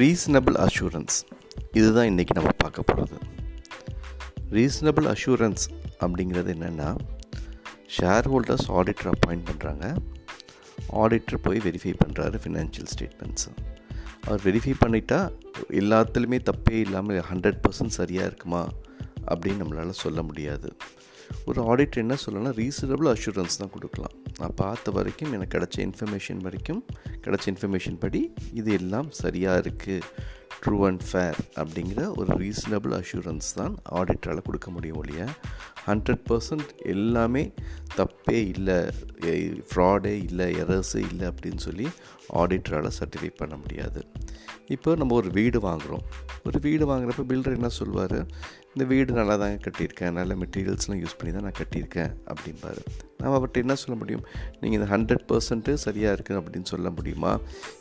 Reasonable assurance இதுதான் இன்றைக்கி நம்ம பார்க்க போகிறது ரீசனபிள் அஷூரன்ஸ் அப்படிங்கிறது என்னென்னா ஷேர் ஹோல்டர்ஸ் ஆடிட்டர் அப்பாயிண்ட் பண்ணுறாங்க ஆடிட்டர் போய் வெரிஃபை பண்ணுறாரு ஃபினான்ஷியல் ஸ்டேட்மெண்ட்ஸு அவர் வெரிஃபை பண்ணிட்டா எல்லாத்துலேயுமே தப்பே இல்லாமல் ஹண்ட்ரட் பர்சன்ட் சரியாக இருக்குமா அப்படின்னு நம்மளால் சொல்ல முடியாது. ஒரு ஆடிட் என்ன சொல்லலாம் ரீசனபிள் அஷூரன்ஸ் தான் கொடுக்கலாம். நான் பார்த்த வரைக்கும் எனக்கு கிடச்ச இன்ஃபர்மேஷன் வரைக்கும் கிடச்ச இன்ஃபர்மேஷன் படி இது எல்லாம் சரியாக இருக்குது ட்ரூ அண்ட் ஃபேர் அப்படிங்கிற ஒரு ரீசனபிள் அஷூரன்ஸ் தான் ஆடிட்டரால் கொடுக்க முடியும் ஒழிய ஹண்ட்ரட் பர்சன்ட் எல்லாமே தப்பே இல்லை ஃப்ராடே இல்லை எரர்ஸே இல்லை அப்படின்னு சொல்லி ஆடிட்டரால் சர்டிஃபை பண்ண முடியாது. இப்போ நம்ம ஒரு வீடு வாங்குகிறோம் ஒரு வீடு வாங்குறப்ப பில்டர் என்ன சொல்வார்? இந்த வீடு நல்லா தாங்க கட்டியிருக்கேன். நல்ல மெட்டீரியல்ஸ்லாம் யூஸ் பண்ணி தான் நான் கட்டியிருக்கேன் அப்படிம்பாரு. நாம் அவர்கிட்ட என்ன சொல்ல முடியும்? நீங்கள் இந்த ஹண்ட்ரட் பர்சன்ட்டு சரியாக இருக்குது அப்படின்னு சொல்ல முடியுமா?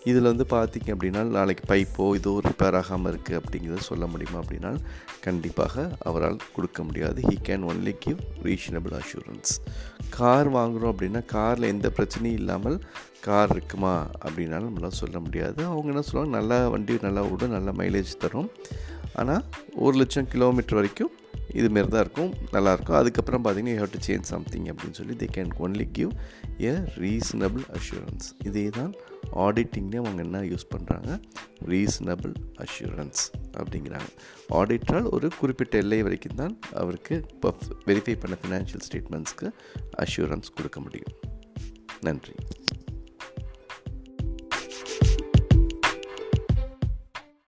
இதில் வந்து பார்த்திங்க அப்படின்னா நாளைக்கு பைப்போ இதோ ரிப்பேர் ஆகாமல் இருக்குது அப்படிங்கிறத சொல்ல முடியுமா அப்படின்னா கண்டிப்பாக அவரால் கொடுக்க முடியாது. He can only give reasonable assurance car வாங்குகிறோம் அப்படின்னா காரில் எந்த பிரச்சனையும் இல்லாமல் கார் இருக்குமா? அப்படின்னாலும் நம்மளால் சொல்ல முடியாது. அவங்க என்ன சொல்லுவாங்க? நல்லா வண்டி நல்லா ஓடும் நல்ல மைலேஜ் தரும். ஆனால் ஒரு லட்சம் கிலோமீட்டர் வரைக்கும் இதுமாரி தான் இருக்கும் நல்லாயிருக்கும் அதுக்கப்புறம் பார்த்தீங்கன்னா you have to change something அப்படின்னு சொல்லி they can only give a reasonable assurance இதே தான் ஆடிட்டிங்லேயும் அவங்க என்ன யூஸ் பண்ணுறாங்க ரீசனபிள் அஷூரன்ஸ் அப்படிங்கிறாங்க. ஆடிட்டரால் ஒரு குறிப்பிட்ட எல்லை வரைக்கும் தான் அவருக்கு இப்போ வெரிஃபை பண்ண ஃபினான்ஷியல் ஸ்டேட்மெண்ட்ஸ்க்கு அஷூரன்ஸ் கொடுக்க முடியும். நன்றி.